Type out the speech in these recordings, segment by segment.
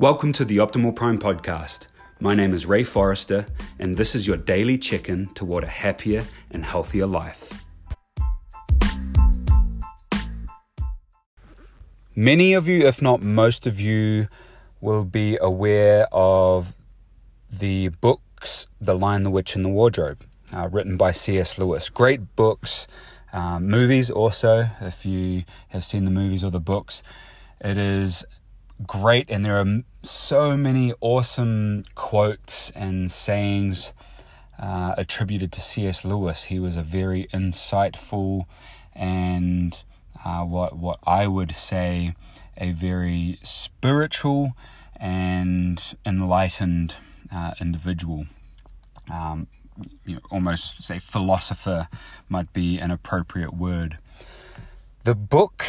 Welcome to the Optimal Prime podcast. My name is Ray Forrester, and this is your daily check in toward a happier and healthier life. Many of you, if not most of you, will be aware of the books The Lion, the Witch, and the Wardrobe, uh, written by C.S. Lewis. Great books, uh, movies also, if you have seen the movies or the books. It is great, and there are so many awesome quotes and sayings uh, attributed to C.S. Lewis. He was a very insightful and uh, what what I would say a very spiritual and enlightened uh, individual. Um, you know, almost say philosopher might be an appropriate word. The book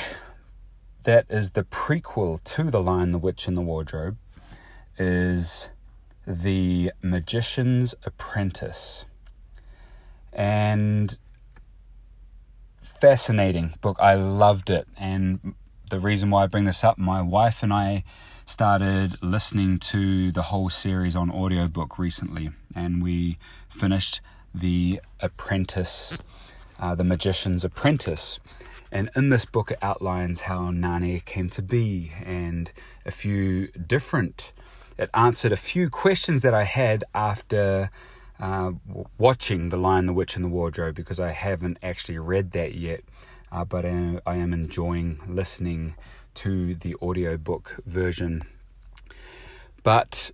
that is the prequel to The Lion, the Witch, and the Wardrobe is The Magician's Apprentice. And fascinating book. I loved it. And the reason why I bring this up, my wife and I started listening to the whole series on audiobook recently. And we finished The Apprentice, uh, The Magician's Apprentice. And in this book, it outlines how Narnia came to be and a few different, it answered a few questions that I had after uh, watching The Lion, the Witch, and the Wardrobe because I haven't actually read that yet. Uh, but I, I am enjoying listening to the audiobook version. But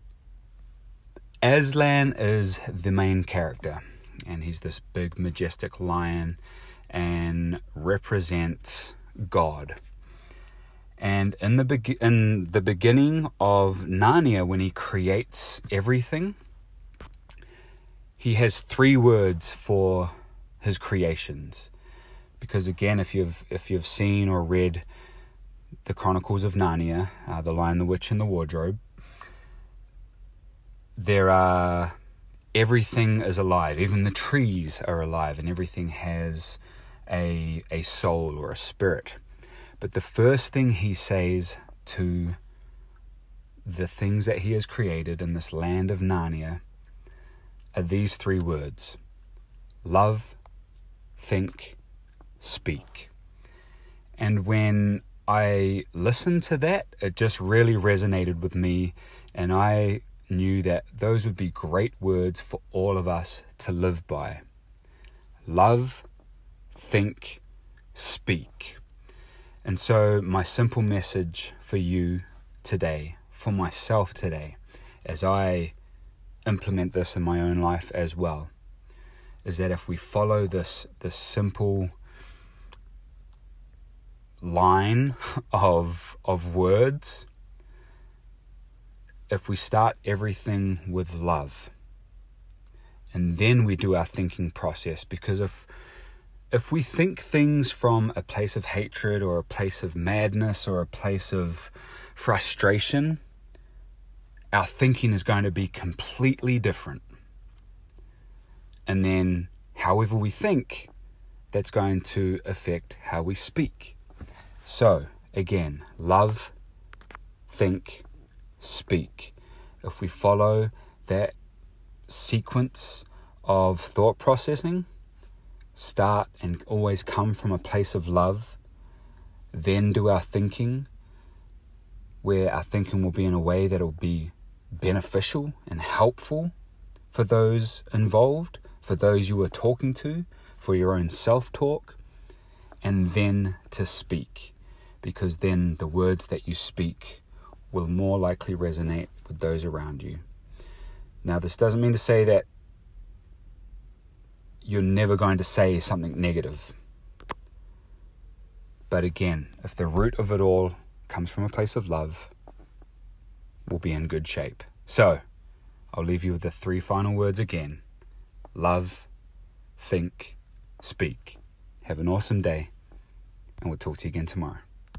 Aslan is the main character, and he's this big, majestic lion and represents God. And in the be- in the beginning of Narnia, when he creates everything, he has three words for his creations. Because again, if you've if you've seen or read the Chronicles of Narnia, uh, The Lion, the Witch, and the Wardrobe, there are everything is alive. Even the trees are alive, and everything has a, a soul or a spirit. But the first thing he says to the things that he has created in this land of Narnia are these three words love, think, speak. And when I listened to that, it just really resonated with me, and I knew that those would be great words for all of us to live by. Love, think, speak. And so, my simple message for you today, for myself today, as I implement this in my own life as well, is that if we follow this, this simple line of, of words, if we start everything with love, and then we do our thinking process, because if if we think things from a place of hatred or a place of madness or a place of frustration, our thinking is going to be completely different. And then, however we think, that's going to affect how we speak. So, again, love, think, speak. If we follow that sequence of thought processing, start and always come from a place of love, then do our thinking, where our thinking will be in a way that will be beneficial and helpful for those involved, for those you are talking to, for your own self talk, and then to speak, because then the words that you speak will more likely resonate with those around you. Now, this doesn't mean to say that you're never going to say something negative. But again, if the root of it all comes from a place of love, we'll be in good shape. So, I'll leave you with the three final words again love, think, speak. Have an awesome day, and we'll talk to you again tomorrow.